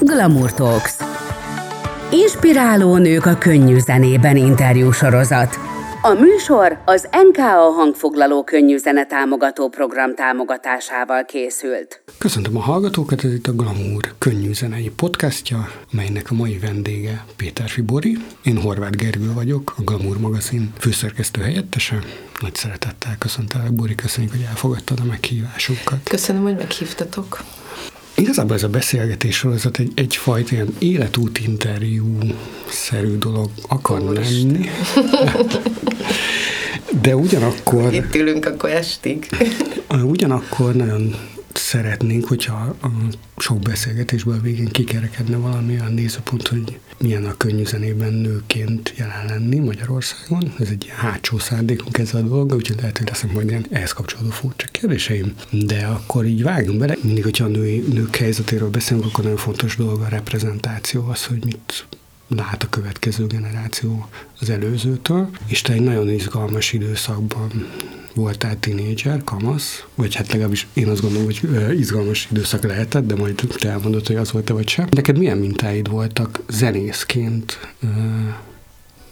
Glamour Talks. Inspiráló nők a könnyű zenében interjú sorozat. A műsor az NKA hangfoglaló könnyű zene támogató program támogatásával készült. Köszöntöm a hallgatókat, ez itt a Glamour könnyű zenei podcastja, melynek a mai vendége Péter Fibori. Én Horváth Gergő vagyok, a Glamour magazin főszerkesztő helyettese. Nagy szeretettel köszöntelek, Bori, köszönjük, hogy elfogadtad a meghívásunkat. Köszönöm, hogy meghívtatok. Igazából ez a beszélgetés sorozat egy, egyfajta ilyen életút interjú-szerű dolog akar Ó, lenni. De ugyanakkor... Itt ülünk akkor estig. Ugyanakkor nagyon szeretnénk, hogyha a sok beszélgetésből végén kikerekedne valami olyan nézőpont, hogy milyen a könnyű zenében nőként jelen lenni Magyarországon. Ez egy hátsó szándékunk ez a dolga, úgyhogy lehet, hogy lesznek majd ilyen ehhez kapcsolódó furcsa kérdéseim. De akkor így vágjunk bele. Mindig, hogyha a női, nők helyzetéről beszélünk, akkor nagyon fontos dolga a reprezentáció, az, hogy mit lát a következő generáció az előzőtől, és te egy nagyon izgalmas időszakban voltál tinédzser, kamasz, vagy hát legalábbis én azt gondolom, hogy izgalmas időszak lehetett, de majd te elmondod, hogy az volt-e vagy sem. Neked milyen mintáid voltak zenészként,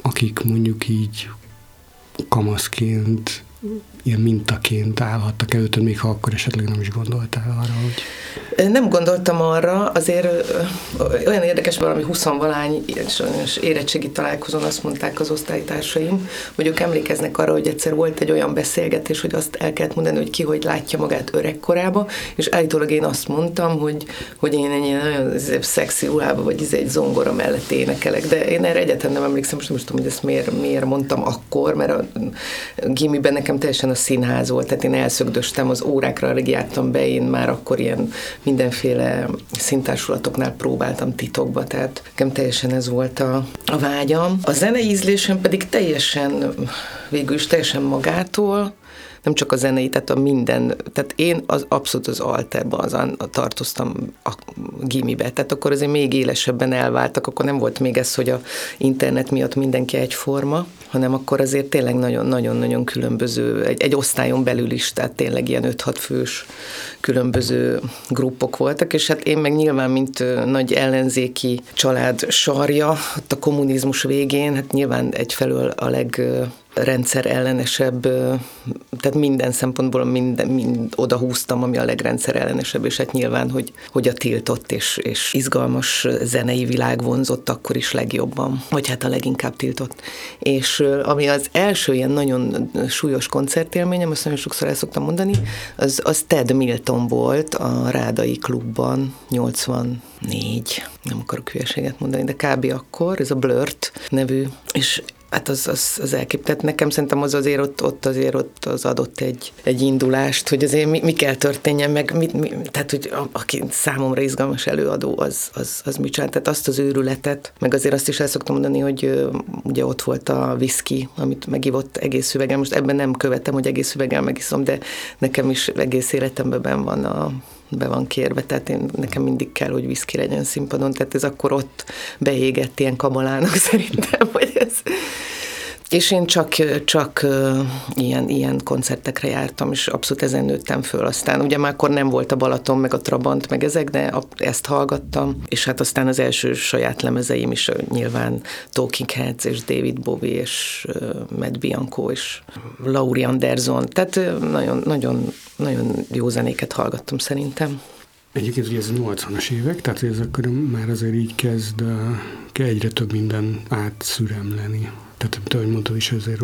akik mondjuk így kamaszként ilyen mintaként állhattak előtt, még ha akkor esetleg nem is gondoltál arra, hogy... Nem gondoltam arra, azért olyan érdekes valami huszonvalány sajnos érettségi találkozón azt mondták az osztálytársaim, hogy ők emlékeznek arra, hogy egyszer volt egy olyan beszélgetés, hogy azt el kellett mondani, hogy ki hogy látja magát öregkorába, és állítólag én azt mondtam, hogy, hogy én egy nagyon szexi ruhába, vagy ez egy zongora mellett énekelek, de én erre egyetlen nem emlékszem, most nem tudom, hogy ezt miért, miért mondtam akkor, mert a gimiben nekem teljesen a színház volt, tehát én elszögdöstem az órákra, alig jártam be, én már akkor ilyen mindenféle szintársulatoknál próbáltam titokba, tehát nekem teljesen ez volt a, a vágyam. A zenei ízlésem pedig teljesen, végül is teljesen magától, nem csak a zenei, tehát a minden, tehát én az abszolút az alterba az tartoztam a gimibe, tehát akkor azért még élesebben elváltak, akkor nem volt még ez, hogy a internet miatt mindenki egyforma, hanem akkor azért tényleg nagyon-nagyon-nagyon különböző, egy, egy osztályon belül is, tehát tényleg ilyen 5-6 fős különböző gruppok voltak, és hát én meg nyilván, mint nagy ellenzéki család sarja, ott a kommunizmus végén, hát nyilván egyfelől a leg rendszer ellenesebb, tehát minden szempontból minden, mind oda húztam, ami a legrendszer ellenesebb, és hát nyilván, hogy, hogy a tiltott és, és izgalmas zenei világ vonzott akkor is legjobban, vagy hát a leginkább tiltott. És ami az első ilyen nagyon súlyos koncertélményem, azt nagyon sokszor el szoktam mondani, az, az Ted Milton volt a Rádai klubban 84, nem akarok hülyeséget mondani, de kb. akkor, ez a Blurt nevű, és Hát az, az, az elkép. Tehát nekem szerintem az azért ott, ott azért ott az adott egy, egy indulást, hogy azért mi, mi kell történjen, meg mit, mi, tehát, hogy a, aki számomra izgalmas előadó, az, az, az mit csinál. Tehát azt az őrületet, meg azért azt is el szoktam mondani, hogy ugye ott volt a whisky, amit megivott egész üvegen. Most ebben nem követem, hogy egész üvegen megiszom, de nekem is egész életemben van a be van kérve, tehát én, nekem mindig kell, hogy viszki legyen színpadon, tehát ez akkor ott beégett ilyen kamalának szerintem, hogy ez, és én csak, csak ilyen, ilyen koncertekre jártam, és abszolút ezen nőttem föl. Aztán ugye már akkor nem volt a Balaton, meg a Trabant, meg ezek, de ezt hallgattam, és hát aztán az első saját lemezeim is nyilván Talking Heads, és David Bowie, és Matt Bianco, és Laurie Anderson, tehát nagyon, nagyon, nagyon jó zenéket hallgattam szerintem. Egyébként ugye ez a 80-as évek, tehát ez akkor már azért így kezd egyre több minden átszüremleni tehát ahogy mondtad is, azért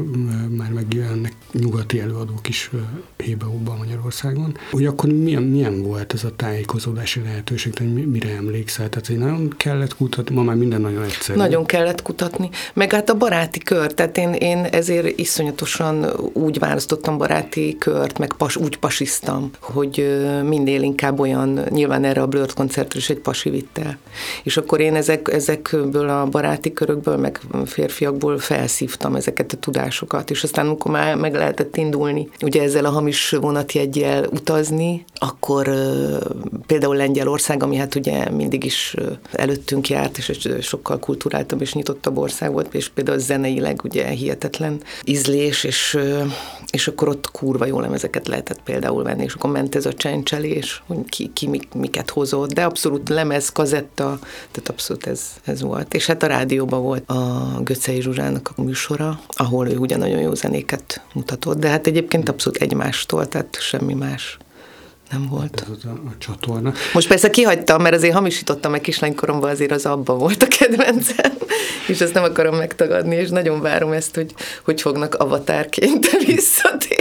már megjelennek nyugati előadók is hébe Magyarországon. Hogy akkor milyen, milyen volt ez a tájékozódási lehetőség, hogy mire emlékszel? Tehát, hogy nagyon kellett kutatni, ma már minden nagyon egyszerű. Nagyon kellett kutatni, meg hát a baráti kör, tehát én, én ezért iszonyatosan úgy választottam baráti kört, meg pas, úgy pasiztam, hogy minél inkább olyan, nyilván erre a Blurt koncertre is egy pasi vitt el. És akkor én ezek, ezekből a baráti körökből, meg férfiakból fel felszívtam ezeket a tudásokat, és aztán amikor már meg lehetett indulni, ugye ezzel a hamis vonatjegyel utazni, akkor például Lengyelország, ami hát ugye mindig is előttünk járt, és egy sokkal kulturáltabb és nyitottabb ország volt, és például zeneileg ugye hihetetlen ízlés, és, és akkor ott kurva jó lemezeket lehetett például venni, és akkor ment ez a csencselés, hogy ki, ki miket hozott, de abszolút lemez, kazetta, tehát abszolút ez, ez volt. És hát a rádióban volt a Göcei Zsuzsának a műsora, ahol ő ugye nagyon jó zenéket mutatott, de hát egyébként abszolút egymástól, tehát semmi más nem volt. Ez a, a csatorna. Most persze kihagytam, mert azért hamisítottam meg kislánykoromban, azért az abban volt a kedvencem, és ezt nem akarom megtagadni, és nagyon várom ezt, hogy hogy fognak avatárként visszatérni.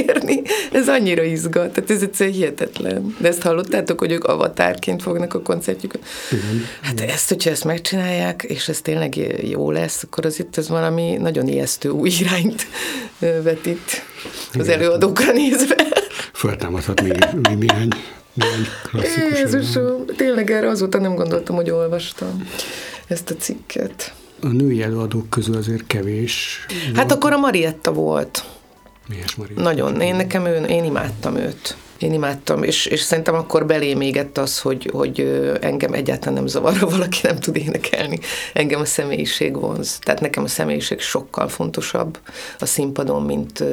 Ez annyira izgat, tehát ez egyszerűen hihetetlen. De ezt hallottátok, hogy ők avatárként fognak a koncertjükön? Igen. Hát ezt, hogyha ezt megcsinálják, és ez tényleg jó lesz, akkor az itt ez valami nagyon ijesztő új irányt vetít az előadókra nézve föltámadhat még, még néhány. Jézusom, tényleg erre azóta nem gondoltam, hogy olvastam ezt a cikket. A női előadók közül azért kevés. Hát volt. akkor a Marietta volt. Mihez Marietta? Nagyon. Én nekem ő, én imádtam őt. Én imádtam, és, és szerintem akkor belém égett az, hogy, hogy engem egyáltalán nem zavar, ha valaki nem tud énekelni. Engem a személyiség vonz. Tehát nekem a személyiség sokkal fontosabb a színpadon, mint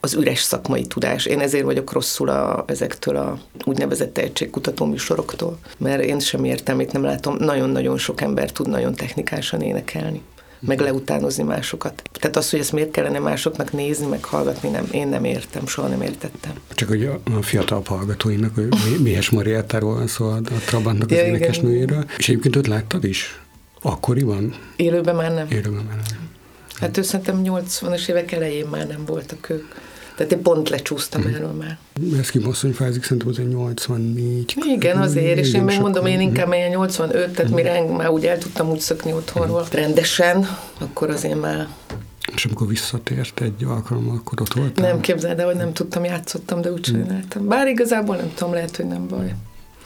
az üres szakmai tudás. Én ezért vagyok rosszul a, ezektől a úgynevezett tehetségkutató műsoroktól, mert én sem értelmét nem látom. Nagyon-nagyon sok ember tud nagyon technikásan énekelni meg leutánozni másokat. Tehát az, hogy ezt miért kellene másoknak nézni, meg hallgatni, nem, én nem értem, soha nem értettem. Csak hogy a, fiatal hallgatóinak, hogy Mihes Mariettáról van szó, a Trabantnak az ja, énekesnőjéről. És egyébként őt láttad is? Akkoriban? Élőben már nem. Élőben már nem. Hát ő szerintem 80-as évek elején már nem voltak ők. Tehát én pont lecsúsztam hmm. erről már. Ez kibosszony fázik, szerintem az egy 84. Igen, azért, és én még mondom, én inkább ilyen 85, tehát mire már úgy el tudtam úgy szökni otthonról rendesen, akkor azért már és amikor visszatért egy alkalommal, akkor ott volt? Nem képzeld el, hogy nem tudtam, játszottam, de úgy csináltam. Bár igazából nem tudom, lehet, hogy nem baj.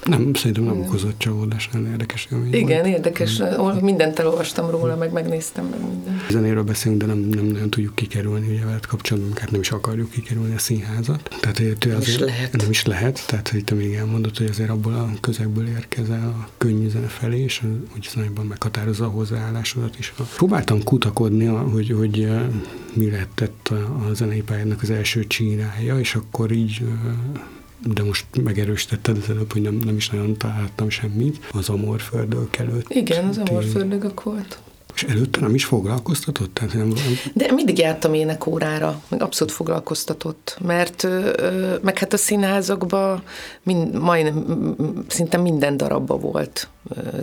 Nem, szerintem nem okozott csalódás, nagyon érdekes élmény Igen, volt. érdekes. Mm. Mindent elolvastam róla, meg megnéztem meg minden. Zenéről beszélünk, de nem, nem nagyon tudjuk kikerülni, ugye veled kapcsolatban, hát nem is akarjuk kikerülni a színházat. Tehát, hogy nem azért, is lehet. Nem is lehet, tehát hogy te még elmondod, hogy azért abból a közegből érkezel a könnyű zene felé, és úgy nagyban meghatározza a hozzáállásodat is. Próbáltam kutakodni, hogy, hogy mi lehetett a zenei pályának az első csírája, és akkor így de most megerősítetted az előbb, hogy nem, nem is nagyon találtam semmit. Az Amorföldök előtt. Igen, az Amorföldök volt. És előtte nem is foglalkoztatott? Tehát nem. De mindig jártam énekórára, meg abszolút foglalkoztatott, mert meg hát a színházakban mind, majdnem, szinte minden darabba volt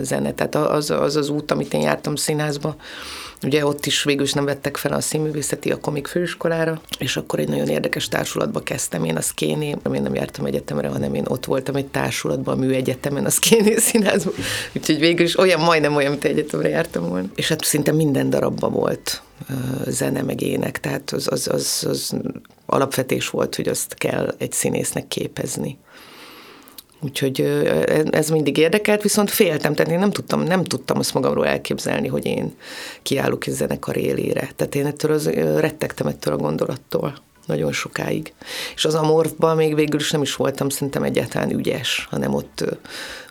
zene, tehát az, az az út, amit én jártam színházba, Ugye ott is végül is nem vettek fel a színművészeti a komik főiskolára, és akkor egy nagyon érdekes társulatba kezdtem én a Szkéné, én nem jártam egyetemre, hanem én ott voltam egy társulatban, a műegyetemen, a Szkéné színházban, úgyhogy végül is olyan, majdnem olyan, mint egyetemre jártam volna. És hát szinte minden darabba volt zene meg ének, tehát az, az, az, az alapvetés volt, hogy azt kell egy színésznek képezni. Úgyhogy ez mindig érdekelt, viszont féltem, tehát én nem tudtam, nem tudtam azt magamról elképzelni, hogy én kiállok egy zenekar élére. Tehát én ettől az, rettegtem ettől a gondolattól nagyon sokáig. És az Amorfban még végül is nem is voltam szerintem egyáltalán ügyes, hanem ott,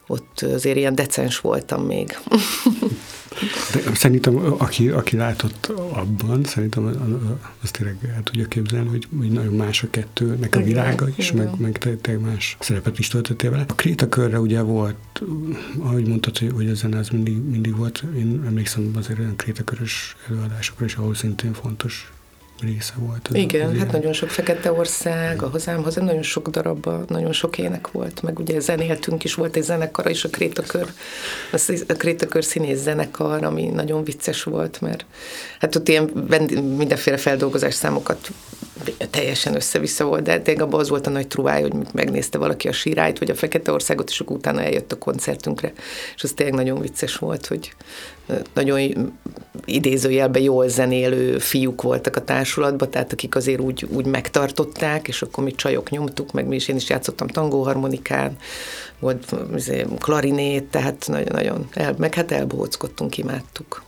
ott azért ilyen decens voltam még. De szerintem, aki, aki látott abban, szerintem azt tényleg el tudja képzelni, hogy, hogy nagyon más a kettőnek a világa is, meg, meg tényleg más szerepet is töltöttél vele. A Krétakörre ugye volt, ahogy mondtad, hogy, hogy a zene az mindig, mindig volt, én emlékszem azért olyan Krétakörös előadásokra is, ahol szintén fontos része volt. Az Igen, az hát nagyon sok Fekete Ország, a hazám haza, nagyon sok darabban, nagyon sok ének volt, meg ugye zenéltünk is, volt egy zenekar is, a Krétakör, a Krétakör színész zenekar, ami nagyon vicces volt, mert hát ott ilyen mindenféle feldolgozás számokat teljesen össze-vissza volt, de tényleg abban az volt a nagy truváj, hogy megnézte valaki a sírájt, vagy a Fekete Országot, és akkor utána eljött a koncertünkre, és az tényleg nagyon vicces volt, hogy nagyon idézőjelben jól zenélő fiúk voltak a társulatban, tehát akik azért úgy, úgy megtartották, és akkor mi csajok nyomtuk, meg mi is, én is játszottam tangóharmonikán, volt izé, klarinét, tehát nagyon-nagyon, el, meg hát elbohóckodtunk, imádtuk.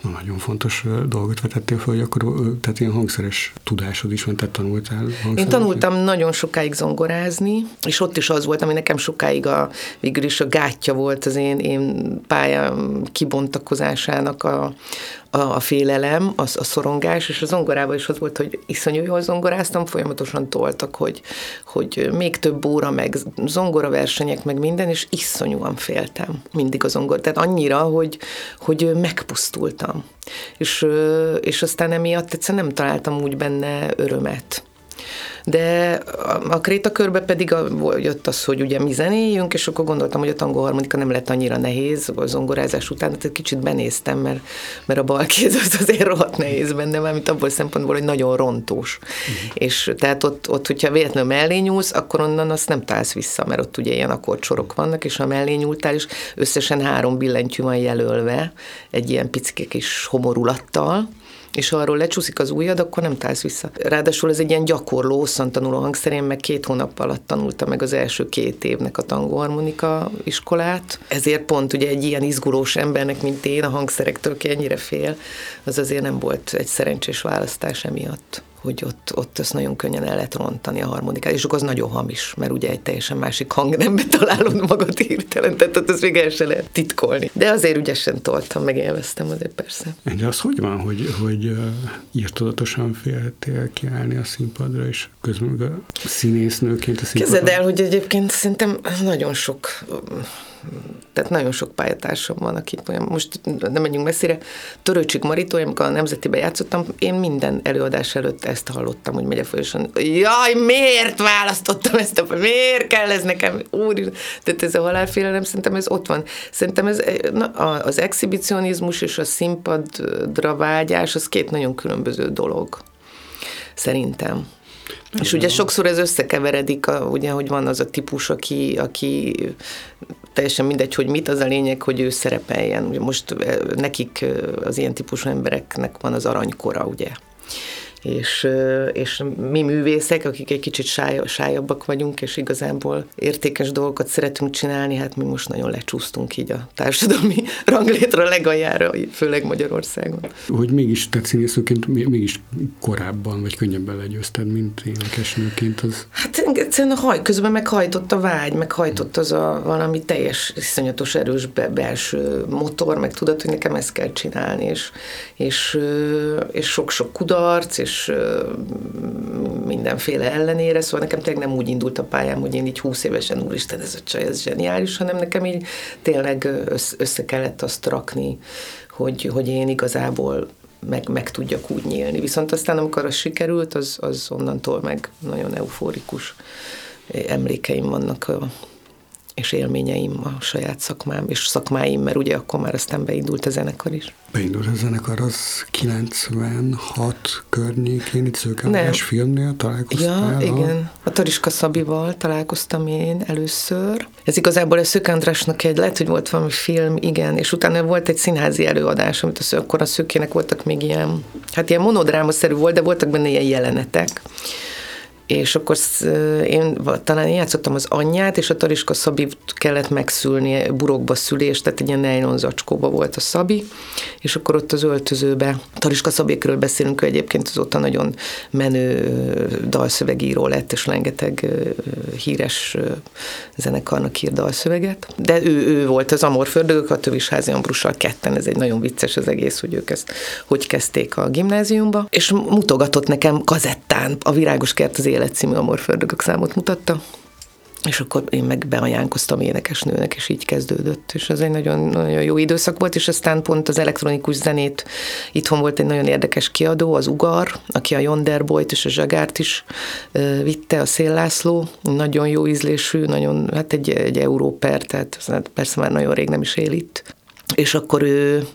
Na, nagyon fontos dolgot vetettél fel, hogy akkor tehát ilyen hangszeres tudásod is van, tehát tanultál hangszeres? Én tanultam nagyon sokáig zongorázni, és ott is az volt, ami nekem sokáig a, végül is a gátja volt az én, én pályám kibontakozásának a, a, a félelem, az, a szorongás, és a zongorában is az volt, hogy iszonyú jól zongoráztam, folyamatosan toltak, hogy, hogy még több óra, meg zongora versenyek, meg minden, és iszonyúan féltem mindig a zongor. Tehát annyira, hogy, hogy megpusztultam. És, és aztán emiatt egyszerűen nem találtam úgy benne örömet de a Kréta körbe pedig a, jött az, hogy ugye mi zenéljünk, és akkor gondoltam, hogy a tangó harmonika nem lett annyira nehéz a zongorázás után, tehát kicsit benéztem, mert, mert a bal kéz az azért rohadt nehéz benne, mármint abból szempontból, hogy nagyon rontós. Uh-huh. És tehát ott, ott, hogyha véletlenül mellé nyúlsz, akkor onnan azt nem találsz vissza, mert ott ugye ilyen akkordsorok vannak, és a mellé nyúltál, és összesen három billentyű van jelölve, egy ilyen picike kis homorulattal, és ha arról lecsúszik az ujjad, akkor nem találsz vissza. Ráadásul ez egy ilyen gyakorló, tanuló hangszer, én meg két hónap alatt tanulta meg az első két évnek a tangóharmonika iskolát. Ezért pont ugye egy ilyen izgulós embernek, mint én, a hangszerektől ki ennyire fél, az azért nem volt egy szerencsés választás emiatt hogy ott, ott ezt nagyon könnyen el lehet rontani a harmonikát, és akkor az nagyon hamis, mert ugye egy teljesen másik hangnembe találod magad hirtelen, tehát ott ezt még el se lehet titkolni. De azért ügyesen toltam, meg élveztem azért persze. De az hogy van, hogy, hogy írtudatosan féltél kiállni a színpadra, és közben a színésznőként a színpadra? Kezded el, hogy egyébként szerintem nagyon sok tehát nagyon sok pályatársam van, akik olyan, most nem menjünk messzire, Törőcsik Marító, amikor a Nemzetibe játszottam, én minden előadás előtt ezt hallottam, hogy megy folyosón, jaj, miért választottam ezt a, miért kell ez nekem, úr, tehát ez a halálfélelem, szerintem ez ott van. Szerintem ez, na, az exhibicionizmus és a színpadra vágyás, az két nagyon különböző dolog. Szerintem. És ugye sokszor ez összekeveredik, a, ugye, hogy van az a típus, aki, aki teljesen mindegy, hogy mit, az a lényeg, hogy ő szerepeljen. Ugye most eh, nekik eh, az ilyen típusú embereknek van az aranykora, ugye és, és mi művészek, akik egy kicsit sáj, sájabbak vagyunk, és igazából értékes dolgokat szeretünk csinálni, hát mi most nagyon lecsúsztunk így a társadalmi ranglétre legaljára, főleg Magyarországon. Hogy mégis, tehát színészőként mégis korábban, vagy könnyebben legyőzted, mint énekesnőként az? Hát egyszerűen a haj, közben meghajtott a vágy, meghajtott az a valami teljes, iszonyatos erős be, belső motor, meg tudat, hogy nekem ezt kell csinálni, és, és, és sok-sok kudarc, és és mindenféle ellenére, szóval nekem tényleg nem úgy indult a pályám, hogy én így húsz évesen, úristen, ez a csaj, ez zseniális, hanem nekem így tényleg össze kellett azt rakni, hogy, hogy én igazából meg, meg tudjak úgy nyílni. Viszont aztán, amikor az sikerült, az, az onnantól meg nagyon euforikus emlékeim vannak és élményeim a saját szakmám, és szakmáim, mert ugye akkor már aztán beindult a zenekar is. Beindult a zenekar, az 96 környékén, itt Szőkemes filmnél találkoztál? Ja, a... igen. A Tariska Szabival találkoztam én először. Ez igazából a Szőke Andrásnak egy, lehet, hogy volt valami film, igen, és utána volt egy színházi előadás, amit az, akkor a Szőkének voltak még ilyen, hát ilyen monodrámaszerű volt, de voltak benne ilyen jelenetek és akkor én talán én játszottam az anyját, és a Tariska Szabi kellett megszülni burokba szülés, tehát egy ilyen nylon zacskóba volt a Szabi, és akkor ott az öltözőbe, Tariska Szabékről beszélünk, ő egyébként azóta nagyon menő dalszövegíró lett, és rengeteg híres zenekarnak ír dalszöveget, de ő, ő volt az Amorfördögök, a Tövisházi Ambrussal ketten, ez egy nagyon vicces az egész, hogy ők ezt hogy kezdték a gimnáziumba, és mutogatott nekem kazettán a Virágos kert az élet élet című Amorföldökök számot mutatta, és akkor én meg beajánkoztam énekesnőnek, és így kezdődött. És ez egy nagyon, nagyon jó időszak volt, és aztán pont az elektronikus zenét, itthon volt egy nagyon érdekes kiadó, az Ugar, aki a Yonderboyt és a Zsagárt is vitte, a Szél László, nagyon jó ízlésű, nagyon, hát egy, egy európer, tehát persze már nagyon rég nem is él itt és akkor ő,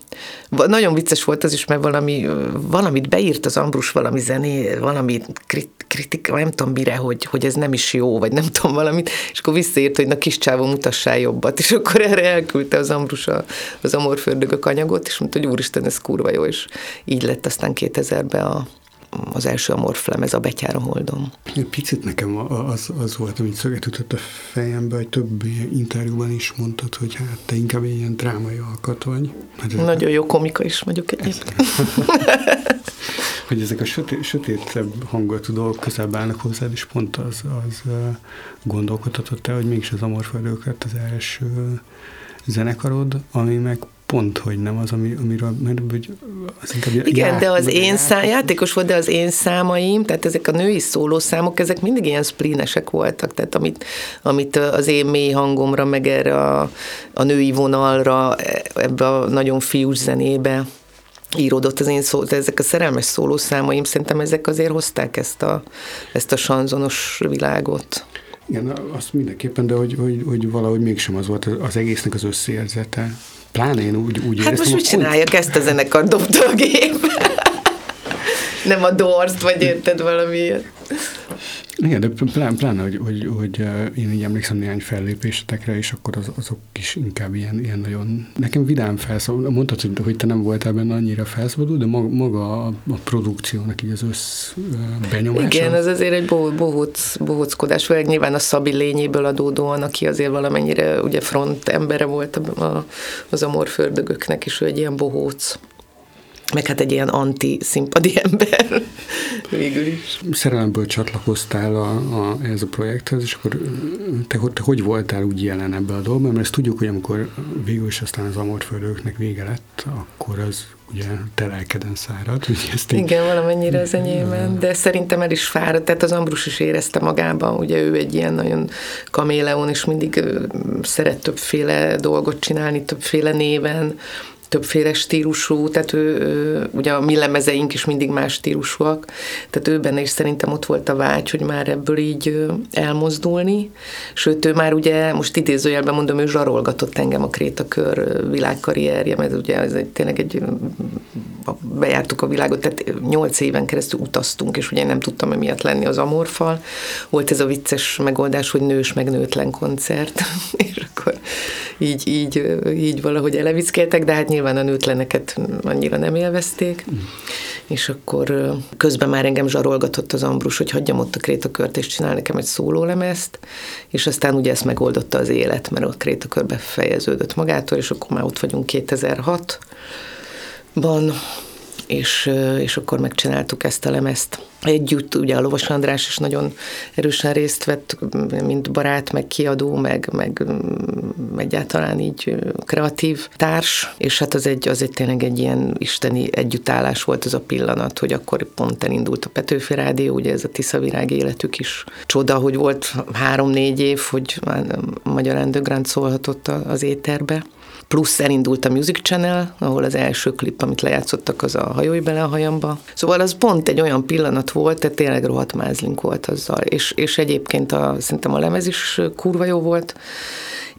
nagyon vicces volt az is, mert valami, valamit beírt az Ambrus valami zené, valami krit, kritika, nem tudom mire, hogy, hogy ez nem is jó, vagy nem tudom valamit, és akkor visszaírt, hogy na kis csávó mutassál jobbat, és akkor erre elküldte az Ambrus a, az Amorfördögök anyagot, és mondta, hogy úristen, ez kurva jó, és így lett aztán 2000-ben a, az első amorf lemez, a Betyára Holdom. Picit nekem az, az volt, amit szöget ütött a fejembe, hogy több interjúban is mondtad, hogy hát te inkább ilyen drámai alkat vagy. Hát Nagyon jó komika is vagyok egyébként. hogy ezek a sötét, sötétebb hangulatú dolgok közelebb állnak hozzád, és pont az, az gondolkodhatott el, hogy mégis az Amorföldők lett az első zenekarod, ami meg pont, hogy nem az, ami, amiről, mert hogy az inkább Igen, jár, de az én szám, játékos volt, de az én számaim, tehát ezek a női szólószámok, ezek mindig ilyen splínesek voltak, tehát amit, amit az én mély hangomra, meg erre a, a női vonalra, ebbe a nagyon fiús zenébe íródott az én szó, de ezek a szerelmes szólószámaim, szerintem ezek azért hozták ezt a, ezt a sanzonos világot. Igen, azt mindenképpen, de hogy, hogy, hogy valahogy mégsem az volt az egésznek az összérzete. Pláne én úgy, úgy Hát most mit csináljak, pont... ezt a zenekar dobta a gép. Nem a dorst, vagy érted valami igen, de plán, pláne, hogy, hogy, hogy én így emlékszem néhány fellépésetekre, és akkor az, azok is inkább ilyen, ilyen nagyon... Nekem vidám felszabadul, mondtad, hogy, hogy te nem voltál benne annyira felszabadul, de maga, a, a produkciónak így az össz benyomása. Igen, ez azért egy bohóc, bohóckodás, vagy nyilván a Szabi lényéből adódóan, aki azért valamennyire ugye front embere volt a, a, az amorfördögöknek, és ő egy ilyen bohóc meg hát egy ilyen anti-szimpadi ember végül is. Szerelemből csatlakoztál a, a, ez a projekthez, és akkor te, te hogy voltál úgy jelen ebbe a dolgban? Mert ezt tudjuk, hogy amikor végül is aztán az amorföldőknek vége lett, akkor az ugye te lelkeden szárad. Ugye ezt így... Igen, valamennyire az enyémen, de szerintem el is fáradt, tehát az Ambrus is érezte magában, ugye ő egy ilyen nagyon kaméleon, és mindig szeret többféle dolgot csinálni, többféle néven, többféle stílusú, tehát ő, ugye a mi lemezeink is mindig más stílusúak, tehát ő benne is szerintem ott volt a vágy, hogy már ebből így elmozdulni, sőt ő már ugye, most idézőjelben mondom, ő zsarolgatott engem a Krétakör világkarrierje, mert ugye ez egy, tényleg egy, bejártuk a világot, tehát nyolc éven keresztül utaztunk, és ugye nem tudtam emiatt lenni az Amorfal. Volt ez a vicces megoldás, hogy nős meg nőtlen koncert, és akkor így, így, így valahogy elevickeltek, de hát nyilván a nőtleneket annyira nem élvezték. Mm. És akkor közben már engem zsarolgatott az Ambrus, hogy hagyjam ott a krétakört, és csinál nekem egy szólólemezt, és aztán ugye ezt megoldotta az élet, mert a krétakör befejeződött magától, és akkor már ott vagyunk 2006-ban, és, és akkor megcsináltuk ezt a lemezt. Együtt, ugye a Lovas András is nagyon erősen részt vett, mint barát, meg kiadó, meg, meg egyáltalán így kreatív társ, és hát az egy, az egy tényleg egy ilyen isteni együttállás volt az a pillanat, hogy akkor pont elindult a Petőfi Rádió, ugye ez a Tisza Virág életük is. Csoda, hogy volt három-négy év, hogy Magyar Underground szólhatott az éterbe, plusz elindult a Music Channel, ahol az első klip, amit lejátszottak, az a Hajói bele a hajamba. Szóval az pont egy olyan pillanat volt, tehát tényleg rohadt mázlink volt azzal. És, és egyébként a, szerintem a lemez is kurva jó volt,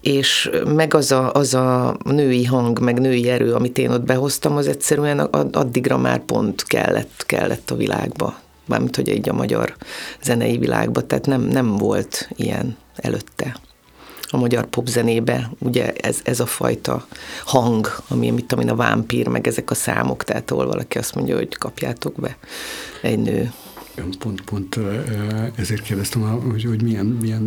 és meg az a, az a női hang, meg női erő, amit én ott behoztam, az egyszerűen addigra már pont kellett, kellett a világba. Mármint, hogy egy a magyar zenei világba, tehát nem, nem volt ilyen előtte a magyar popzenébe, ugye ez, ez a fajta hang, ami, mit tudom én, a vámpír, meg ezek a számok, tehát ahol valaki azt mondja, hogy kapjátok be egy nő. Pont, pont ezért kérdeztem, hogy, hogy milyen, milyen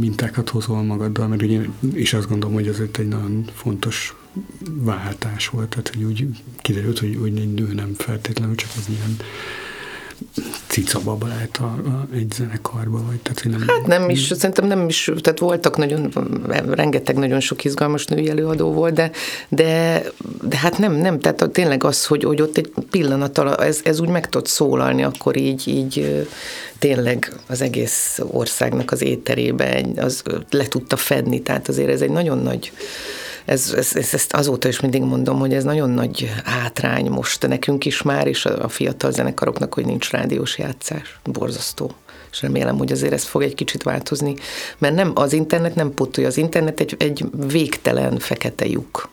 mintákat hozol magaddal, mert ugye és azt gondolom, hogy ez egy nagyon fontos váltás volt, tehát hogy úgy kiderült, hogy, hogy egy nő nem feltétlenül csak az ilyen cicababa lehet a, a, egy zenekarba, vagy tehát nem... Hát nem is, szerintem nem is, tehát voltak nagyon, rengeteg nagyon sok izgalmas női előadó volt, de, de, de hát nem, nem, tehát tényleg az, hogy, hogy ott egy pillanat alatt ez, ez úgy meg tud szólalni, akkor így, így tényleg az egész országnak az éterébe az le tudta fedni, tehát azért ez egy nagyon nagy ez, ez, ez, ezt azóta is mindig mondom, hogy ez nagyon nagy hátrány most nekünk is már, és a, fiatal zenekaroknak, hogy nincs rádiós játszás. Borzasztó és remélem, hogy azért ez fog egy kicsit változni, mert nem, az internet nem potolja, az internet egy, egy végtelen fekete lyuk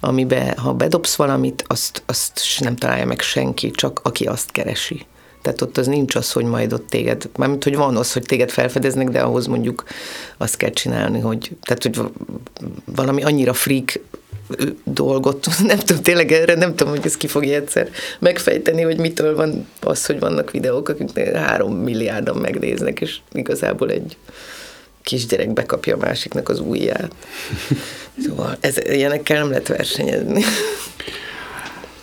amiben ha bedobsz valamit, azt, azt nem találja meg senki, csak aki azt keresi. Tehát ott az nincs az, hogy majd ott téged, mármint, hogy van az, hogy téged felfedeznek, de ahhoz mondjuk azt kell csinálni, hogy, tehát, hogy valami annyira freak dolgot, nem tudom, tényleg erre nem tudom, hogy ez ki fogja egyszer megfejteni, hogy mitől van az, hogy vannak videók, akik három milliárdan megnéznek, és igazából egy kisgyerek bekapja a másiknak az ujját. Szóval ez, ilyenekkel nem lehet versenyezni.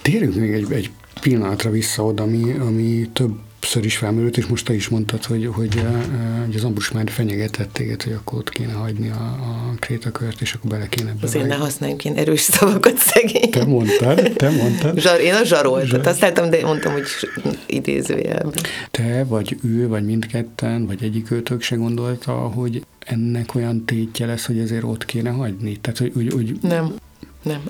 Térjünk még egy, egy pillanatra vissza oda, ami, ami több többször is felmerült, és most te is mondtad, hogy, hogy, hogy az Ambrus már fenyegetett téged, hogy akkor ott kéne hagyni a, a krétakört, és akkor bele kéne Azért ne használjunk ilyen erős szavakat szegény. Te mondtad, te mondtad. Zsar, én a zsaroltat, Zsar. azt láttam, de mondtam, hogy idézőjelben. Te, vagy ő, vagy mindketten, vagy egyik őtök se gondolta, hogy ennek olyan tétje lesz, hogy ezért ott kéne hagyni? Tehát, hogy, hogy, hogy nem. Nem.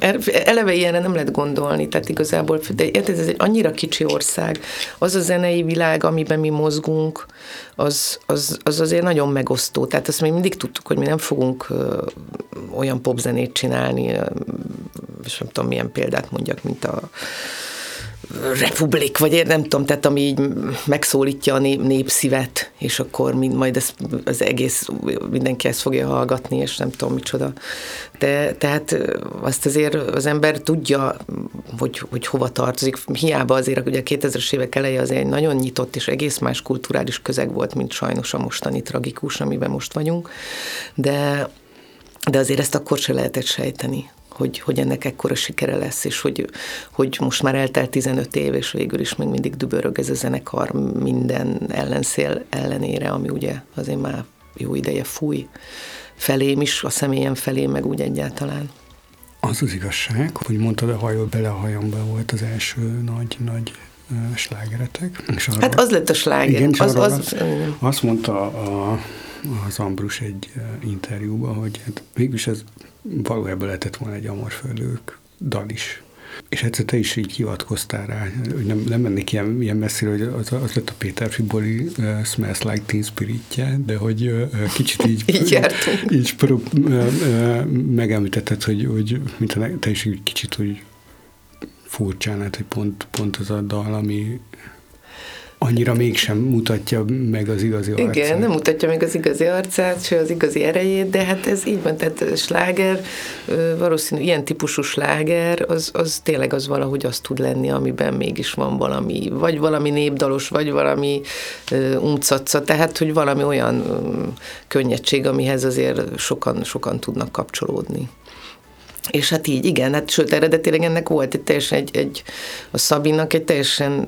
Eleve ilyenre nem lehet gondolni, tehát igazából, de érted, ez egy annyira kicsi ország. Az a zenei világ, amiben mi mozgunk, az, az, az azért nagyon megosztó. Tehát azt még mindig tudtuk, hogy mi nem fogunk ö, olyan popzenét csinálni, ö, és nem tudom milyen példát mondjak, mint a republik, vagy én nem tudom, tehát ami így megszólítja a nép, népszívet, és akkor mind, majd ez, az egész, mindenki ezt fogja hallgatni, és nem tudom micsoda. De, tehát azt azért az ember tudja, hogy, hogy hova tartozik. Hiába azért ugye a 2000-es évek eleje azért egy nagyon nyitott és egész más kulturális közeg volt, mint sajnos a mostani tragikus, amiben most vagyunk. De, de azért ezt akkor se lehetett sejteni hogy, hogy ennek ekkora sikere lesz, és hogy, hogy most már eltelt 15 év, és végül is még mindig dübörög ez a zenekar minden ellenszél ellenére, ami ugye azért már jó ideje fúj felém is, a személyem felé, meg úgy egyáltalán. Az az igazság, hogy mondtad, a hajó bele a hajomba volt az első nagy-nagy slágeretek. És arra, hát az lett a sláger. Igen, az, az, az, azt mondta a, az Ambrus egy interjúban, hogy hát mégis ez valójában lehetett volna egy Amorföldők dal is. És egyszer te is így hivatkoztál rá, hogy nem, nem mennék ilyen, ilyen messzire, hogy az, az lett a Péter Fiboli uh, Smells Like Teen Spiritje, de hogy uh, kicsit így, így, így prób, uh, uh, megemlítetted, hogy, hogy mint te is így kicsit hogy furcsán, hát, hogy pont, pont az a dal, ami annyira mégsem mutatja meg az igazi arcát. Igen, nem mutatja meg az igazi arcát, se az igazi erejét, de hát ez így van, tehát sláger, valószínű ilyen típusú sláger, az, az tényleg az valahogy azt tud lenni, amiben mégis van valami, vagy valami népdalos, vagy valami umcaca, tehát hogy valami olyan könnyedség, amihez azért sokan, sokan tudnak kapcsolódni. És hát így, igen, hát sőt, eredetileg ennek volt egy teljesen egy, egy a Szabinnak egy teljesen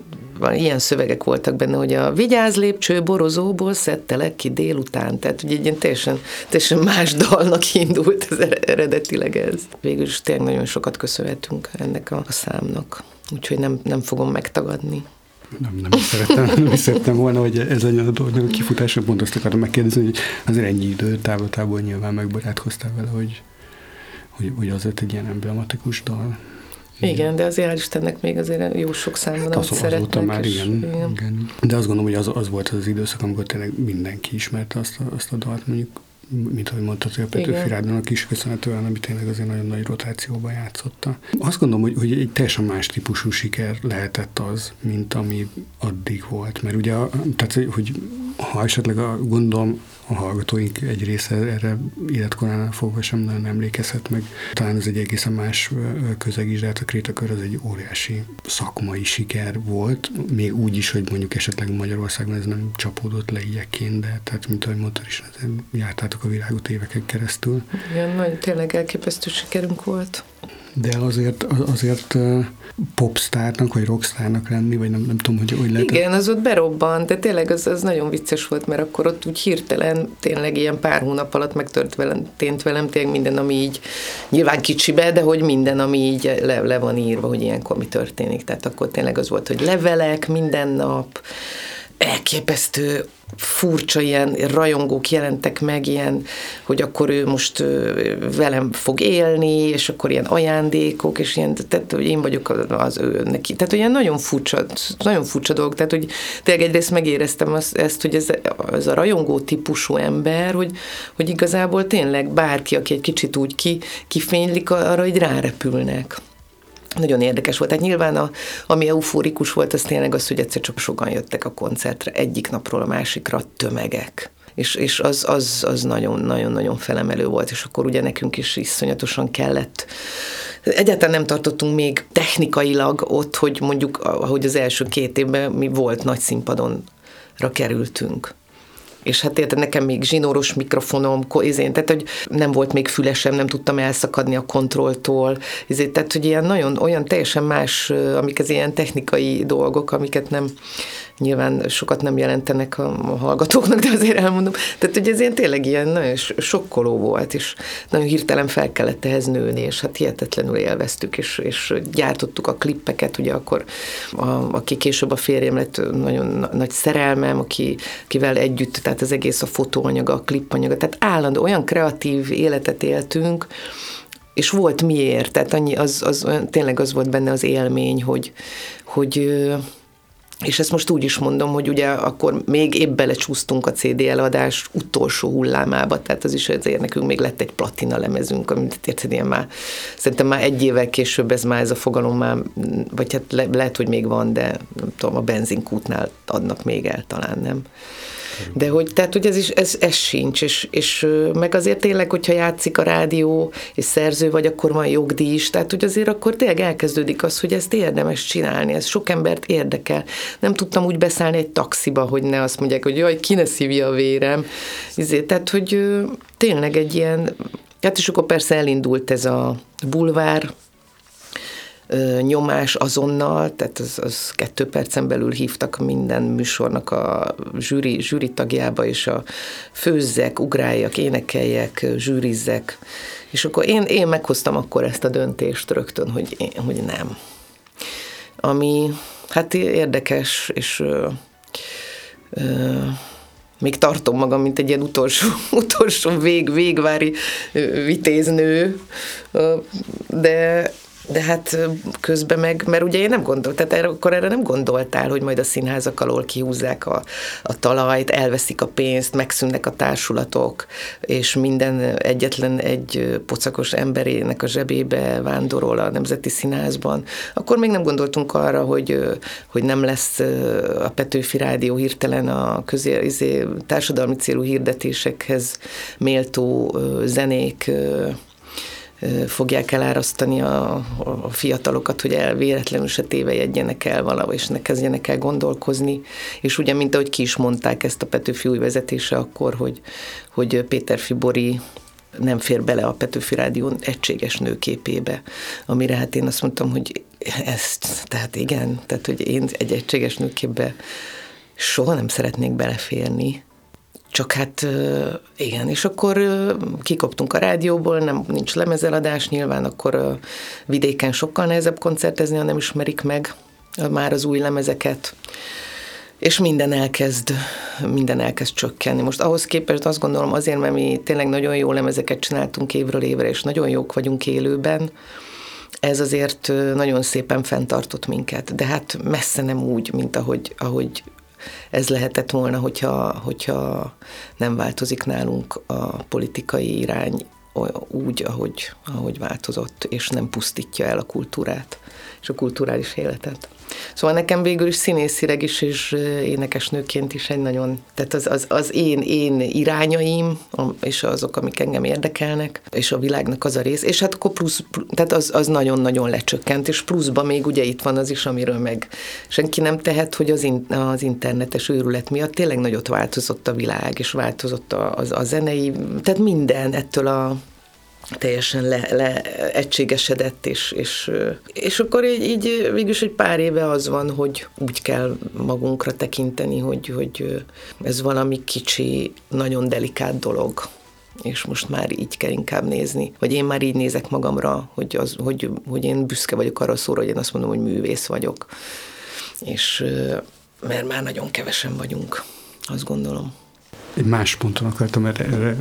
ilyen szövegek voltak benne, hogy a vigyáz lépcső borozóból szedtelek ki délután, tehát ugye egy ilyen teljesen, teljesen más dalnak indult az eredetileg ez. Végül is tényleg nagyon sokat köszönhetünk ennek a, számnak, úgyhogy nem, nem fogom megtagadni. Nem, nem is szerettem, nem is szerettem volna, hogy ez legyen a dolog, a kifutásra pont azt akarom megkérdezni, hogy azért ennyi idő távlatából nyilván megbarátkoztál vele, hogy hogy, hogy az egy ilyen emblematikus dal. Igen, de azért Istennek még azért jó sok szám van, hát az, azóta már és, igen, igen. igen. De azt gondolom, hogy az, az volt az, az időszak, amikor tényleg mindenki ismerte azt a, azt a dalt, mondjuk mint ahogy mondtad, hogy a Petőfi is köszönhetően, ami tényleg azért nagyon nagy rotációban játszotta. Azt gondolom, hogy, hogy egy teljesen más típusú siker lehetett az, mint ami addig volt. Mert ugye, tehát, hogy ha esetleg a, gondolom, a hallgatóink egy része erre életkoránál fogva sem nagyon emlékezhet meg. Talán ez egy egészen más közeg is, de hát a Krétakör az egy óriási szakmai siker volt, még úgy is, hogy mondjuk esetleg Magyarországon ez nem csapódott le ilyeként, de tehát mint ahogy mondtad is, jártátok a világot éveken keresztül. Igen, nagyon tényleg elképesztő sikerünk volt de azért, azért popstárnak, vagy rockstárnak lenni, vagy nem, nem tudom, hogy hogy lehet. Igen, az ott berobbant, de tényleg az, az nagyon vicces volt, mert akkor ott úgy hirtelen, tényleg ilyen pár hónap alatt megtört velem, tént velem tényleg minden, ami így, nyilván kicsibe, de hogy minden, ami így le, le van írva, hogy ilyenkor mi történik. Tehát akkor tényleg az volt, hogy levelek minden nap, elképesztő furcsa ilyen rajongók jelentek meg, ilyen, hogy akkor ő most velem fog élni, és akkor ilyen ajándékok, és ilyen, tehát hogy én vagyok az ő neki. Tehát olyan nagyon furcsa, nagyon furcsa dolog, tehát hogy tényleg egyrészt megéreztem azt, ezt, hogy ez, ez a rajongó típusú ember, hogy, hogy igazából tényleg bárki, aki egy kicsit úgy ki, kifénylik, arra, hogy rárepülnek nagyon érdekes volt. Tehát nyilván a, ami eufórikus volt, az tényleg az, hogy egyszer csak sokan jöttek a koncertre, egyik napról a másikra tömegek. És, és az, az, az nagyon, nagyon, nagyon felemelő volt, és akkor ugye nekünk is iszonyatosan kellett. Egyáltalán nem tartottunk még technikailag ott, hogy mondjuk, ahogy az első két évben mi volt nagy színpadonra kerültünk és hát érted, nekem még zsinóros mikrofonom, izén, tehát hogy nem volt még fülesem, nem tudtam elszakadni a kontrolltól, izé, tehát hogy ilyen nagyon, olyan teljesen más, amik az ilyen technikai dolgok, amiket nem, nyilván sokat nem jelentenek a, hallgatóknak, de azért elmondom. Tehát, hogy ez ilyen tényleg ilyen nagyon sokkoló volt, és nagyon hirtelen fel kellett ehhez nőni, és hát hihetetlenül élveztük, és, és gyártottuk a klippeket, ugye akkor, a, aki később a férjem lett nagyon nagy szerelmem, aki, akivel együtt, tehát az egész a fotóanyaga, a klippanyaga, tehát állandó olyan kreatív életet éltünk, és volt miért, tehát annyi, az, az, tényleg az volt benne az élmény, hogy, hogy és ezt most úgy is mondom, hogy ugye akkor még épp belecsúsztunk a CD eladás utolsó hullámába, tehát az is azért nekünk még lett egy platina lemezünk, amit érted, ilyen már, szerintem már egy évvel később ez már ez a fogalom már, vagy hát le, lehet, hogy még van, de nem tudom, a benzinkútnál adnak még el talán, nem? De hogy, tehát, hogy ez is, ez, ez sincs, és, és meg azért tényleg, hogyha játszik a rádió, és szerző vagy, akkor van jogdíj is, tehát hogy azért akkor tényleg elkezdődik az, hogy ezt érdemes csinálni, ez sok embert érdekel. Nem tudtam úgy beszállni egy taxiba, hogy ne azt mondják, hogy jaj, ki ne szívja a vérem. Ezért, tehát, hogy tényleg egy ilyen, hát és akkor persze elindult ez a bulvár, nyomás azonnal, tehát az, az kettő percen belül hívtak minden műsornak a zsűri, zsűri tagjába, és a főzzek, ugráljak, énekeljek, zsűrizzek, és akkor én, én meghoztam akkor ezt a döntést rögtön, hogy, én, hogy nem. Ami hát érdekes, és ö, ö, még tartom magam, mint egy ilyen utolsó, utolsó vég, végvári vitéznő, de de hát közben meg, mert ugye én nem gondoltam, tehát akkor erre nem gondoltál, hogy majd a színházak alól kihúzzák a, a talajt, elveszik a pénzt, megszűnnek a társulatok, és minden egyetlen egy pocakos emberének a zsebébe vándorol a Nemzeti Színházban, akkor még nem gondoltunk arra, hogy, hogy nem lesz a Petőfi Rádió hirtelen a közé, izé, társadalmi célú hirdetésekhez méltó zenék fogják elárasztani a, a fiatalokat, hogy el véletlenül se tévejegyenek el valahol, és ne kezdjenek el gondolkozni. És ugye, mint ahogy ki is mondták ezt a Petőfi új vezetése akkor, hogy, hogy Péter Fibori nem fér bele a Petőfi Rádió egységes nőképébe, amire hát én azt mondtam, hogy ezt, tehát igen, tehát hogy én egy egységes nőképbe soha nem szeretnék beleférni, csak hát igen, és akkor kikoptunk a rádióból, nem, nincs lemezeladás, nyilván akkor vidéken sokkal nehezebb koncertezni, ha nem ismerik meg már az új lemezeket, és minden elkezd, minden elkezd csökkenni. Most ahhoz képest azt gondolom azért, mert mi tényleg nagyon jó lemezeket csináltunk évről évre, és nagyon jók vagyunk élőben, ez azért nagyon szépen fenntartott minket, de hát messze nem úgy, mint ahogy, ahogy ez lehetett volna, hogyha, hogyha nem változik nálunk a politikai irány úgy, ahogy, ahogy változott, és nem pusztítja el a kultúrát és a kulturális életet. Szóval nekem végül is színészileg is, és énekesnőként is egy nagyon, tehát az, az, az én, én irányaim, és azok, amik engem érdekelnek, és a világnak az a rész, és hát akkor plusz, tehát az, az nagyon-nagyon lecsökkent, és pluszban még ugye itt van az is, amiről meg senki nem tehet, hogy az, in, az internetes őrület miatt tényleg nagyot változott a világ, és változott a, a, a zenei, tehát minden ettől a teljesen le, le egységesedett, és, és, és akkor így, így végülis egy pár éve az van, hogy úgy kell magunkra tekinteni, hogy, hogy ez valami kicsi, nagyon delikát dolog, és most már így kell inkább nézni. Vagy én már így nézek magamra, hogy, az, hogy, hogy én büszke vagyok arra szóra, hogy én azt mondom, hogy művész vagyok. És mert már nagyon kevesen vagyunk, azt gondolom egy más ponton akartam erre, erre,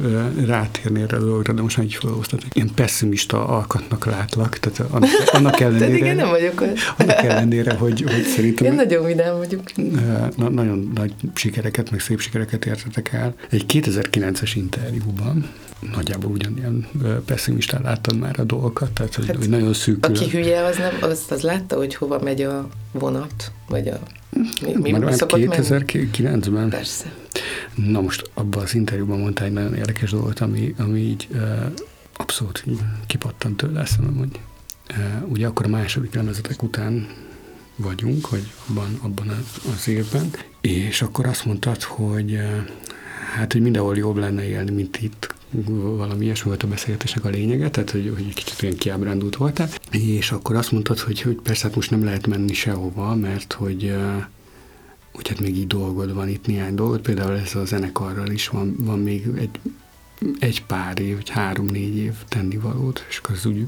rátérni erre a dologra, de most már így felhoztatok. Én pessimista alkatnak látlak, tehát annak, annak ellenére... igen, nem vagyok Annak ellenére, hogy, hogy szerintem... Én nagyon vidám vagyok. Na, nagyon nagy sikereket, meg szép sikereket értetek el. Egy 2009-es interjúban nagyjából ugyanilyen pessimistán láttad már a dolgokat, tehát hogy, hát, hogy nagyon szűkül. Aki hülye, az, nem, az, az látta, hogy hova megy a vonat, vagy a mi, mi Már 2009-ben? Persze. Na most abban az interjúban mondta egy nagyon érdekes dolgot, ami, ami így uh, abszolút kipattant tőle eszembe, hogy ugye akkor a második lemezetek után vagyunk, vagy abban, abban az évben, és akkor azt mondtad, hogy hát, hogy mindenhol jobb lenne élni, mint itt, valami ilyesmi volt a beszélgetésnek a lényege, tehát hogy, hogy egy kicsit olyan kiábrándult voltál, és akkor azt mondtad, hogy, hogy persze hát most nem lehet menni sehova, mert hogy hogy hát még így dolgod van itt néhány dolgot, például ez a zenekarral is van, van még egy egy pár év, vagy három-négy év tennivalót, és akkor az úgy,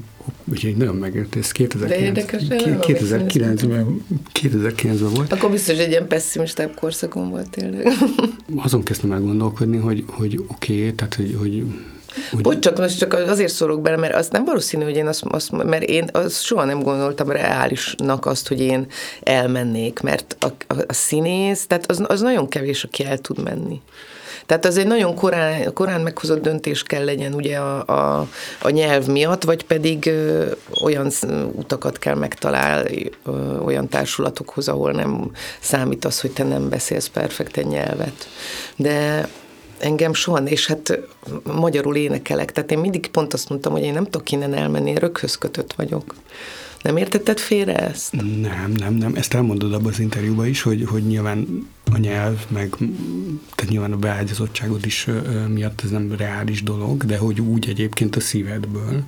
úgy nagyon megért, ez 2009-ben 2009 volt. Akkor biztos egy ilyen pessimistább korszakon volt tényleg. Azon kezdtem el gondolkodni, hogy, hogy oké, okay, tehát hogy, hogy úgy. Bocs, csak most csak azért szólok bele, mert az nem valószínű, hogy én azt, azt mert én azt soha nem gondoltam reálisnak azt, hogy én elmennék, mert a, a, a színész, tehát az, az nagyon kevés, aki el tud menni. Tehát az egy nagyon korán, korán meghozott döntés kell legyen ugye a, a, a nyelv miatt, vagy pedig ö, olyan utakat kell megtalálni olyan társulatokhoz, ahol nem számít az, hogy te nem beszélsz perfekten nyelvet. De engem soha, és hát magyarul énekelek, tehát én mindig pont azt mondtam, hogy én nem tudok innen elmenni, én röghöz kötött vagyok. Nem értetted félre ezt? Nem, nem, nem. Ezt elmondod abban az interjúban is, hogy, hogy nyilván a nyelv, meg tehát nyilván a beágyazottságod is miatt ez nem reális dolog, de hogy úgy egyébként a szívedből,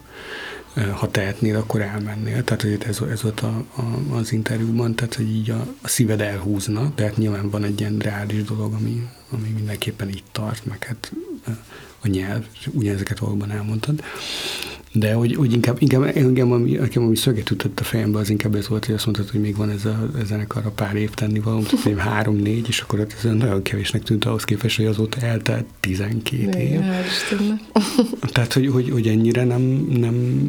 ha tehetnél, akkor elmennél. Tehát, hogy ez, ez volt a, a, az interjúban, tehát, hogy így a, a szíved elhúzna, tehát nyilván van egy ilyen reális dolog, ami, ami mindenképpen itt tart, meg hát a nyelv, ugyanezeket valóban elmondtad. De hogy, hogy inkább, inkább engem, ami, engem, ami szöget ütött a fejembe, az inkább ez volt, hogy azt mondtad, hogy még van ez a, a zenekar a pár év tenni való, tehát három-négy, és akkor ez nagyon kevésnek tűnt ahhoz képest, hogy azóta eltelt 12 év. Tehát, hogy, hogy, hogy ennyire nem, nem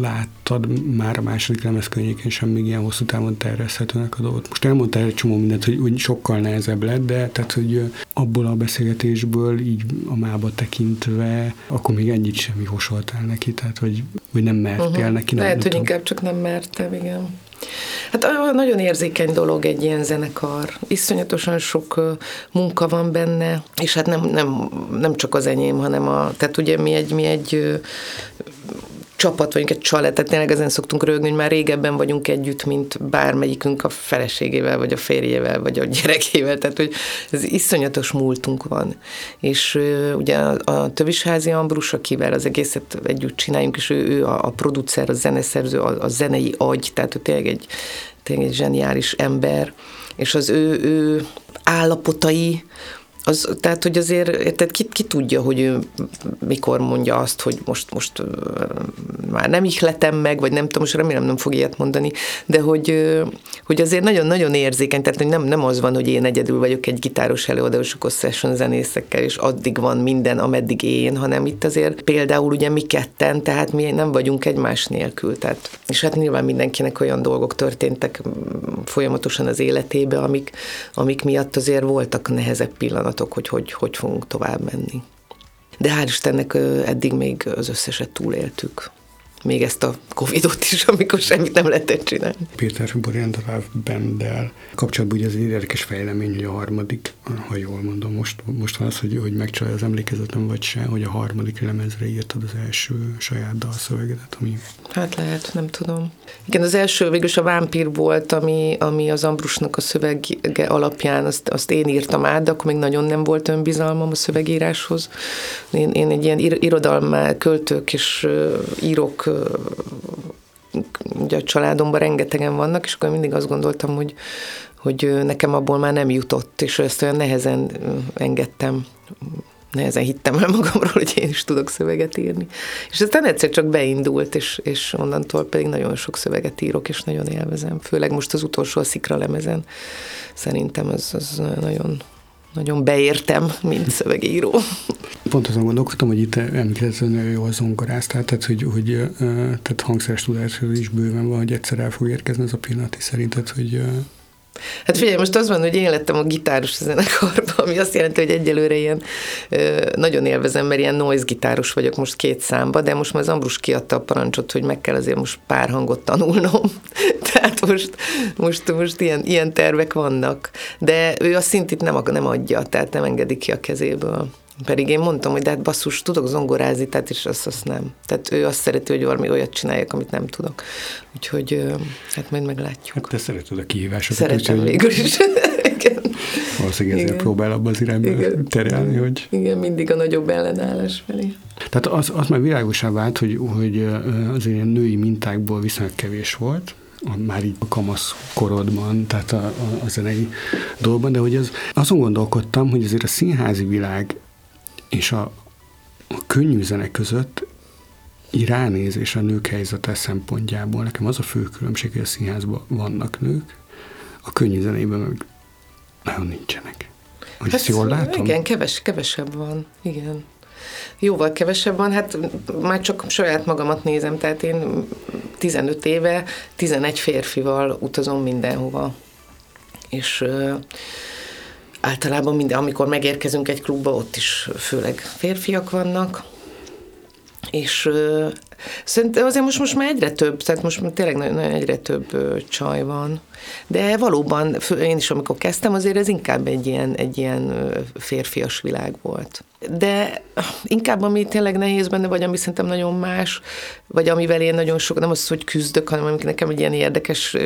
láttad már a második lemez környékén sem még ilyen hosszú távon tervezhetőnek a dolgot. Most elmondtál egy csomó mindent, hogy, hogy sokkal nehezebb lett, de tehát, hogy abból a beszélgetésből így a mába tekintve, akkor még ennyit sem jósoltál neki tehát hogy, hogy nem mertél uh-huh. neki. Nem, Lehet, hogy inkább csak nem mertem, igen. Hát nagyon érzékeny dolog egy ilyen zenekar. Iszonyatosan sok munka van benne, és hát nem, nem, nem csak az enyém, hanem a, tehát ugye mi egy, mi egy csapat vagyunk, egy család, tehát tényleg ezen szoktunk rögni, hogy már régebben vagyunk együtt, mint bármelyikünk a feleségével, vagy a férjével, vagy a gyerekével, tehát hogy ez iszonyatos múltunk van. És ugye a, a Tövisházi Ambrus, akivel az egészet együtt csináljunk, és ő, ő a, a producer, a zeneszerző, a, a zenei agy, tehát ő tényleg egy, tényleg egy zseniális ember, és az ő, ő állapotai, az, tehát, hogy azért, tehát ki, ki tudja, hogy ő mikor mondja azt, hogy most, most már nem ihletem meg, vagy nem tudom, most remélem nem fog ilyet mondani, de hogy, hogy azért nagyon-nagyon érzékeny, tehát hogy nem, nem az van, hogy én egyedül vagyok egy gitáros előadó, és akkor session zenészekkel, és addig van minden, ameddig én, hanem itt azért például ugye mi ketten, tehát mi nem vagyunk egymás nélkül, tehát, és hát nyilván mindenkinek olyan dolgok történtek folyamatosan az életébe, amik, amik miatt azért voltak nehezebb pillanatok gondolatok, hogy hogy, hogy fogunk tovább menni. De hál' Istennek eddig még az összeset túléltük még ezt a Covid-ot is, amikor semmit nem lehetett csinálni. Péter Borjandalá Bendel kapcsolatban ugye ez egy érdekes fejlemény, hogy a harmadik, ha jól mondom, most, most van az, hogy, hogy megcsalja az emlékezetem vagy se, hogy a harmadik lemezre írtad az első saját dalszövegedet, ami... Hát lehet, nem tudom. Igen, az első végülis a Vámpír volt, ami, ami az Ambrusnak a szövege alapján, azt, azt én írtam át, de akkor még nagyon nem volt önbizalmam a szövegíráshoz. Én, én egy ilyen irodalmá, költők és írók ugye a családomban rengetegen vannak, és akkor mindig azt gondoltam, hogy, hogy nekem abból már nem jutott, és ezt olyan nehezen engedtem nehezen hittem el magamról, hogy én is tudok szöveget írni. És aztán egyszer csak beindult, és, és onnantól pedig nagyon sok szöveget írok, és nagyon élvezem. Főleg most az utolsó a szikra lemezen. Szerintem az, az nagyon, nagyon beértem, mint szövegíró. Pont azon gondolkodtam, hogy itt említett, hogy nagyon jól zongoráztál, tehát, hogy, hogy tehát hangszeres tudásról is bőven van, hogy egyszer el fog érkezni az a pillanat, és szerinted, hogy Hát figyelj, most az van, hogy én lettem a gitáros zenekarban, ami azt jelenti, hogy egyelőre ilyen nagyon élvezem, mert ilyen noise gitáros vagyok most két számba, de most már az Ambrus kiadta a parancsot, hogy meg kell azért most pár hangot tanulnom. Tehát most, most, most ilyen, ilyen tervek vannak. De ő a szintit nem, nem adja, tehát nem engedi ki a kezéből Pedig én mondtam, hogy de hát basszus, tudok zongorázni, tehát is azt, azt nem. Tehát ő azt szereti, hogy valami olyat csináljak, amit nem tudok. Úgyhogy hát majd meglátjuk. Hát te szereted a kihívásokat. Szeretem úgy, végül is. Igen. Valószínűleg ezért próbál abba az irányba Igen. terelni, hogy... Igen, mindig a nagyobb ellenállás felé. Tehát az, az már világosá vált, hogy, hogy az ilyen női mintákból viszonylag kevés volt, már így a kamasz korodban, tehát a, a, a zenei dolgban, de hogy az, azon gondolkodtam, hogy azért a színházi világ és a, a könnyű zene között így ránézés a nők helyzete szempontjából nekem az a fő különbség, hogy a színházban vannak nők, a könnyű zenében meg nagyon nincsenek. Hogy hát, ezt jól látom? Igen, keves, kevesebb van, igen. Jóval kevesebb van, hát már csak saját magamat nézem, tehát én 15 éve 11 férfival utazom mindenhova. És általában minden, amikor megérkezünk egy klubba, ott is főleg férfiak vannak, és Szerintem azért most, most már egyre több, tehát most tényleg nagyon, nagyon egyre több csaj van. De valóban, én is amikor kezdtem, azért ez inkább egy ilyen, egy ilyen férfias világ volt. De inkább ami tényleg nehéz benne, vagy ami szerintem nagyon más, vagy amivel én nagyon sok, nem az, hogy küzdök, hanem ami nekem egy ilyen érdekes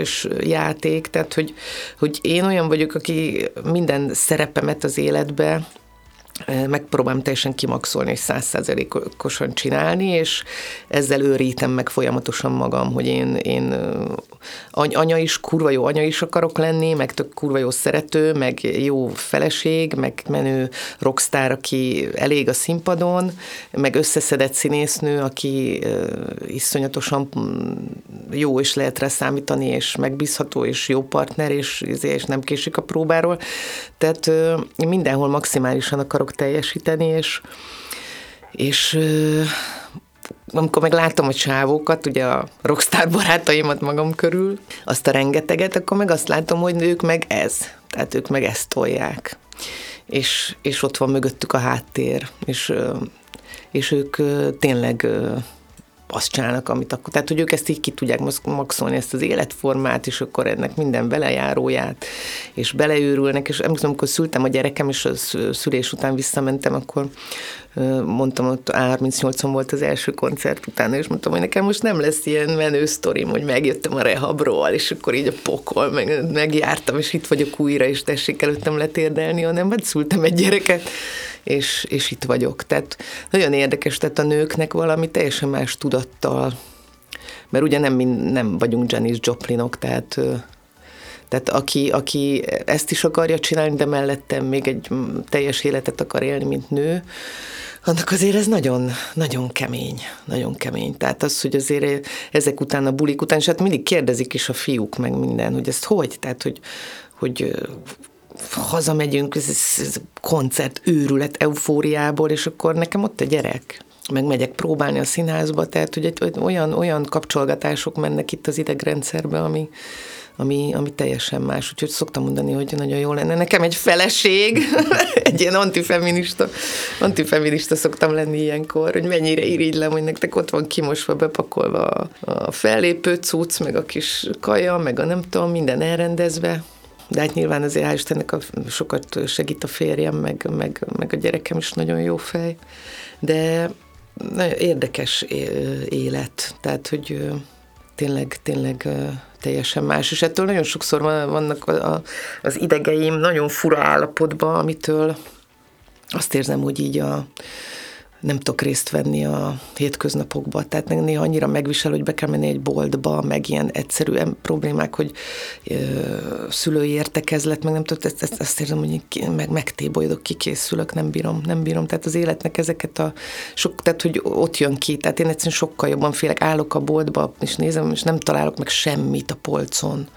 játék, tehát hogy, hogy én olyan vagyok, aki minden szerepemet az életbe, megpróbálom teljesen kimaxolni és százszázalékosan csinálni, és ezzel őrítem meg folyamatosan magam, hogy én, én anya is, kurva jó anya is akarok lenni, meg tök kurva jó szerető, meg jó feleség, meg menő rockstar, aki elég a színpadon, meg összeszedett színésznő, aki iszonyatosan mm, jó és lehet rá számítani, és megbízható, és jó partner, és, és nem késik a próbáról. Tehát mindenhol maximálisan akarok teljesíteni, és, és amikor meg látom a csávokat, ugye a rockstar barátaimat magam körül, azt a rengeteget, akkor meg azt látom, hogy ők meg ez. Tehát ők meg ezt tolják. És, és ott van mögöttük a háttér, és, és ők tényleg azt csinálnak, amit akkor. Tehát, hogy ők ezt így ki tudják maxolni, ezt az életformát, és akkor ennek minden belejáróját, és beleőrülnek, és emlékszem, amikor szültem a gyerekem, és a szülés után visszamentem, akkor mondtam, ott A38-on volt az első koncert után, és mondtam, hogy nekem most nem lesz ilyen menő sztorim, hogy megjöttem a rehabról, és akkor így a pokol, meg, megjártam, és itt vagyok újra, és tessék előttem letérdelni, hanem hát szültem egy gyereket, és, és itt vagyok. Tehát nagyon érdekes, tehát a nőknek valami teljesen más tudattal, mert ugye nem, nem vagyunk Janis Joplinok, tehát tehát aki, aki ezt is akarja csinálni, de mellettem még egy teljes életet akar élni, mint nő, annak azért ez nagyon, nagyon kemény, nagyon kemény. Tehát az, hogy azért ezek után, a bulik után, és hát mindig kérdezik is a fiúk meg minden, hogy ezt hogy, tehát hogy, hogy hazamegyünk, ez, ez koncert, őrület, eufóriából, és akkor nekem ott a gyerek, meg megyek próbálni a színházba, tehát hogy egy, olyan, olyan kapcsolgatások mennek itt az idegrendszerbe, ami, ami, ami teljesen más. Úgyhogy szoktam mondani, hogy nagyon jó lenne. Nekem egy feleség, egy ilyen antifeminista, antifeminista szoktam lenni ilyenkor, hogy mennyire irigylem, hogy nektek ott van kimosva, bepakolva a, a fellépő cucc, meg a kis kaja, meg a nem tudom, minden elrendezve. De hát nyilván azért hál' Istennek a, sokat segít a férjem, meg, meg, meg a gyerekem is nagyon jó fej. De nagyon érdekes élet. Tehát, hogy tényleg, tényleg teljesen más, és ettől nagyon sokszor vannak az idegeim nagyon fura állapotban, amitől azt érzem, hogy így a, nem tudok részt venni a hétköznapokba. Tehát néha annyira megvisel, hogy be kell menni egy boltba, meg ilyen egyszerű problémák, hogy ö, szülői értekezlet, meg nem tudom, ezt, ezt, ezt érzem, hogy meg megtébolyodok, kikészülök, nem bírom, nem bírom. Tehát az életnek ezeket a sok, tehát hogy ott jön ki. Tehát én egyszerűen sokkal jobban félek, állok a boltba, és nézem, és nem találok meg semmit a polcon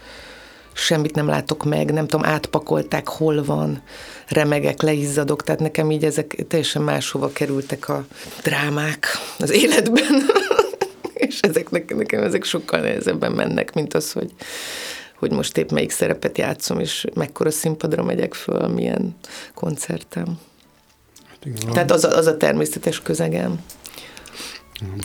semmit nem látok meg, nem tudom, átpakolták, hol van, remegek, leizzadok, tehát nekem így ezek teljesen máshova kerültek a drámák az életben, és ezek nekem ezek sokkal nehezebben mennek, mint az, hogy, hogy most épp melyik szerepet játszom, és mekkora színpadra megyek föl, milyen koncertem. Hát igen, Tehát az a, az a természetes közegem.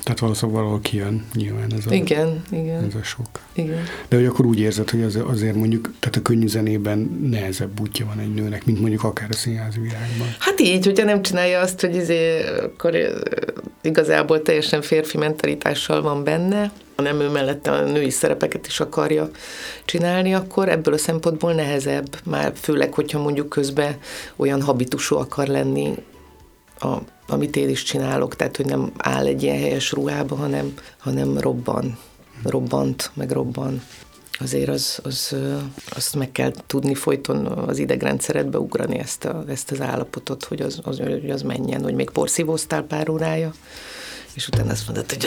Tehát valószínűleg valahol kijön nyilván ez a, igen, igen. ez a sok. Igen. De hogy akkor úgy érzed, hogy az, azért mondjuk, tehát a könnyű zenében nehezebb útja van egy nőnek, mint mondjuk akár a színházi világban. Hát így, hogyha nem csinálja azt, hogy izé, akkor igazából teljesen férfi mentalitással van benne, hanem ő mellette a női szerepeket is akarja csinálni, akkor ebből a szempontból nehezebb, már főleg, hogyha mondjuk közben olyan habitusú akar lenni, a, amit én is csinálok, tehát hogy nem áll egy ilyen helyes ruhába, hanem, hanem robban, robbant, meg robban. Azért az, az, azt meg kell tudni folyton az idegrendszeredbe ugrani ezt, a, ezt az állapotot, hogy az, az, hogy az menjen, hogy még porszívóztál pár órája, és utána azt mondod, hogy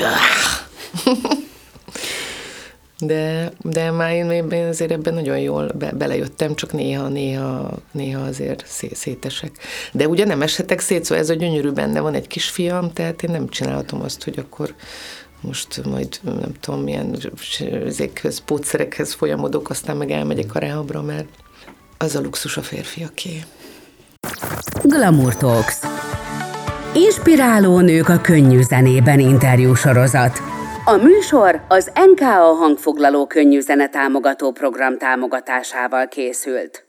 de, de már én, én azért ebben nagyon jól be, belejöttem, csak néha, néha, néha azért szé, szétesek. De ugye nem eshetek szét, szóval ez a gyönyörű benne van egy kisfiam, tehát én nem csinálhatom azt, hogy akkor most majd nem tudom, milyen ezekhez, pótszerekhez folyamodok, aztán meg elmegyek a rehabra, mert az a luxus a férfiaké. Glamour Talks. Inspiráló nők a könnyű zenében interjú sorozat. A műsor az NKA hangfoglaló könnyű zene támogató program támogatásával készült.